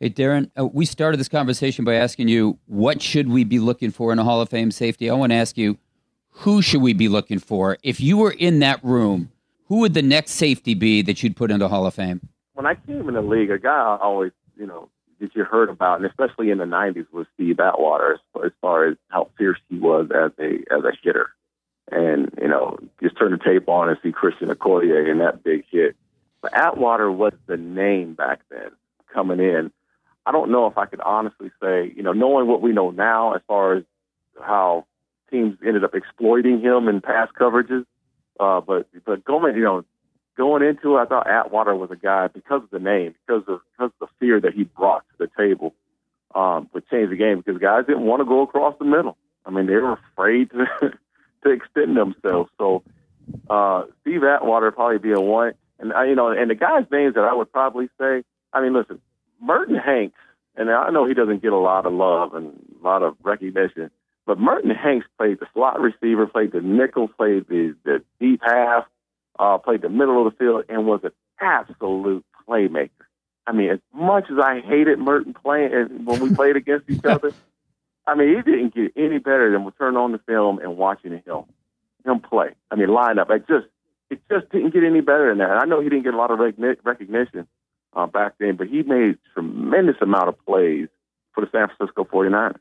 Hey, Darren, uh, we started this conversation by asking you, what should we be looking for in a Hall of Fame safety? I want to ask you, who should we be looking for? If you were in that room, who would the next safety be that you'd put into Hall of Fame? When I came in the league, a guy I always, you know, that you heard about, and especially in the '90s, was Steve Atwater. As far, as how fierce he was as a as a hitter, and you know, just turn the tape on and see Christian Okoye in that big hit. But Atwater was the name back then coming in. I don't know if I could honestly say, you know, knowing what we know now as far as how teams ended up exploiting him in pass coverages. Uh, but but going, you know, going into it, I thought Atwater was a guy because of the name, because of because of the fear that he brought to the table, um, would change the game because guys didn't want to go across the middle. I mean, they were afraid to to extend themselves. So uh, Steve Atwater probably be a one. And I, you know, and the guys' names that I would probably say. I mean, listen, Merton Hanks, and I know he doesn't get a lot of love and a lot of recognition, but Merton Hanks played the slot receiver, played the nickel, played the, the deep half, uh, played the middle of the field, and was an absolute playmaker. I mean, as much as I hated Merton playing when we played against each other, I mean, he didn't get any better than turning on the film and watching him him play. I mean, line up. I just it just didn't get any better than that. I know he didn't get a lot of recognition uh, back then, but he made tremendous amount of plays for the San Francisco 49ers.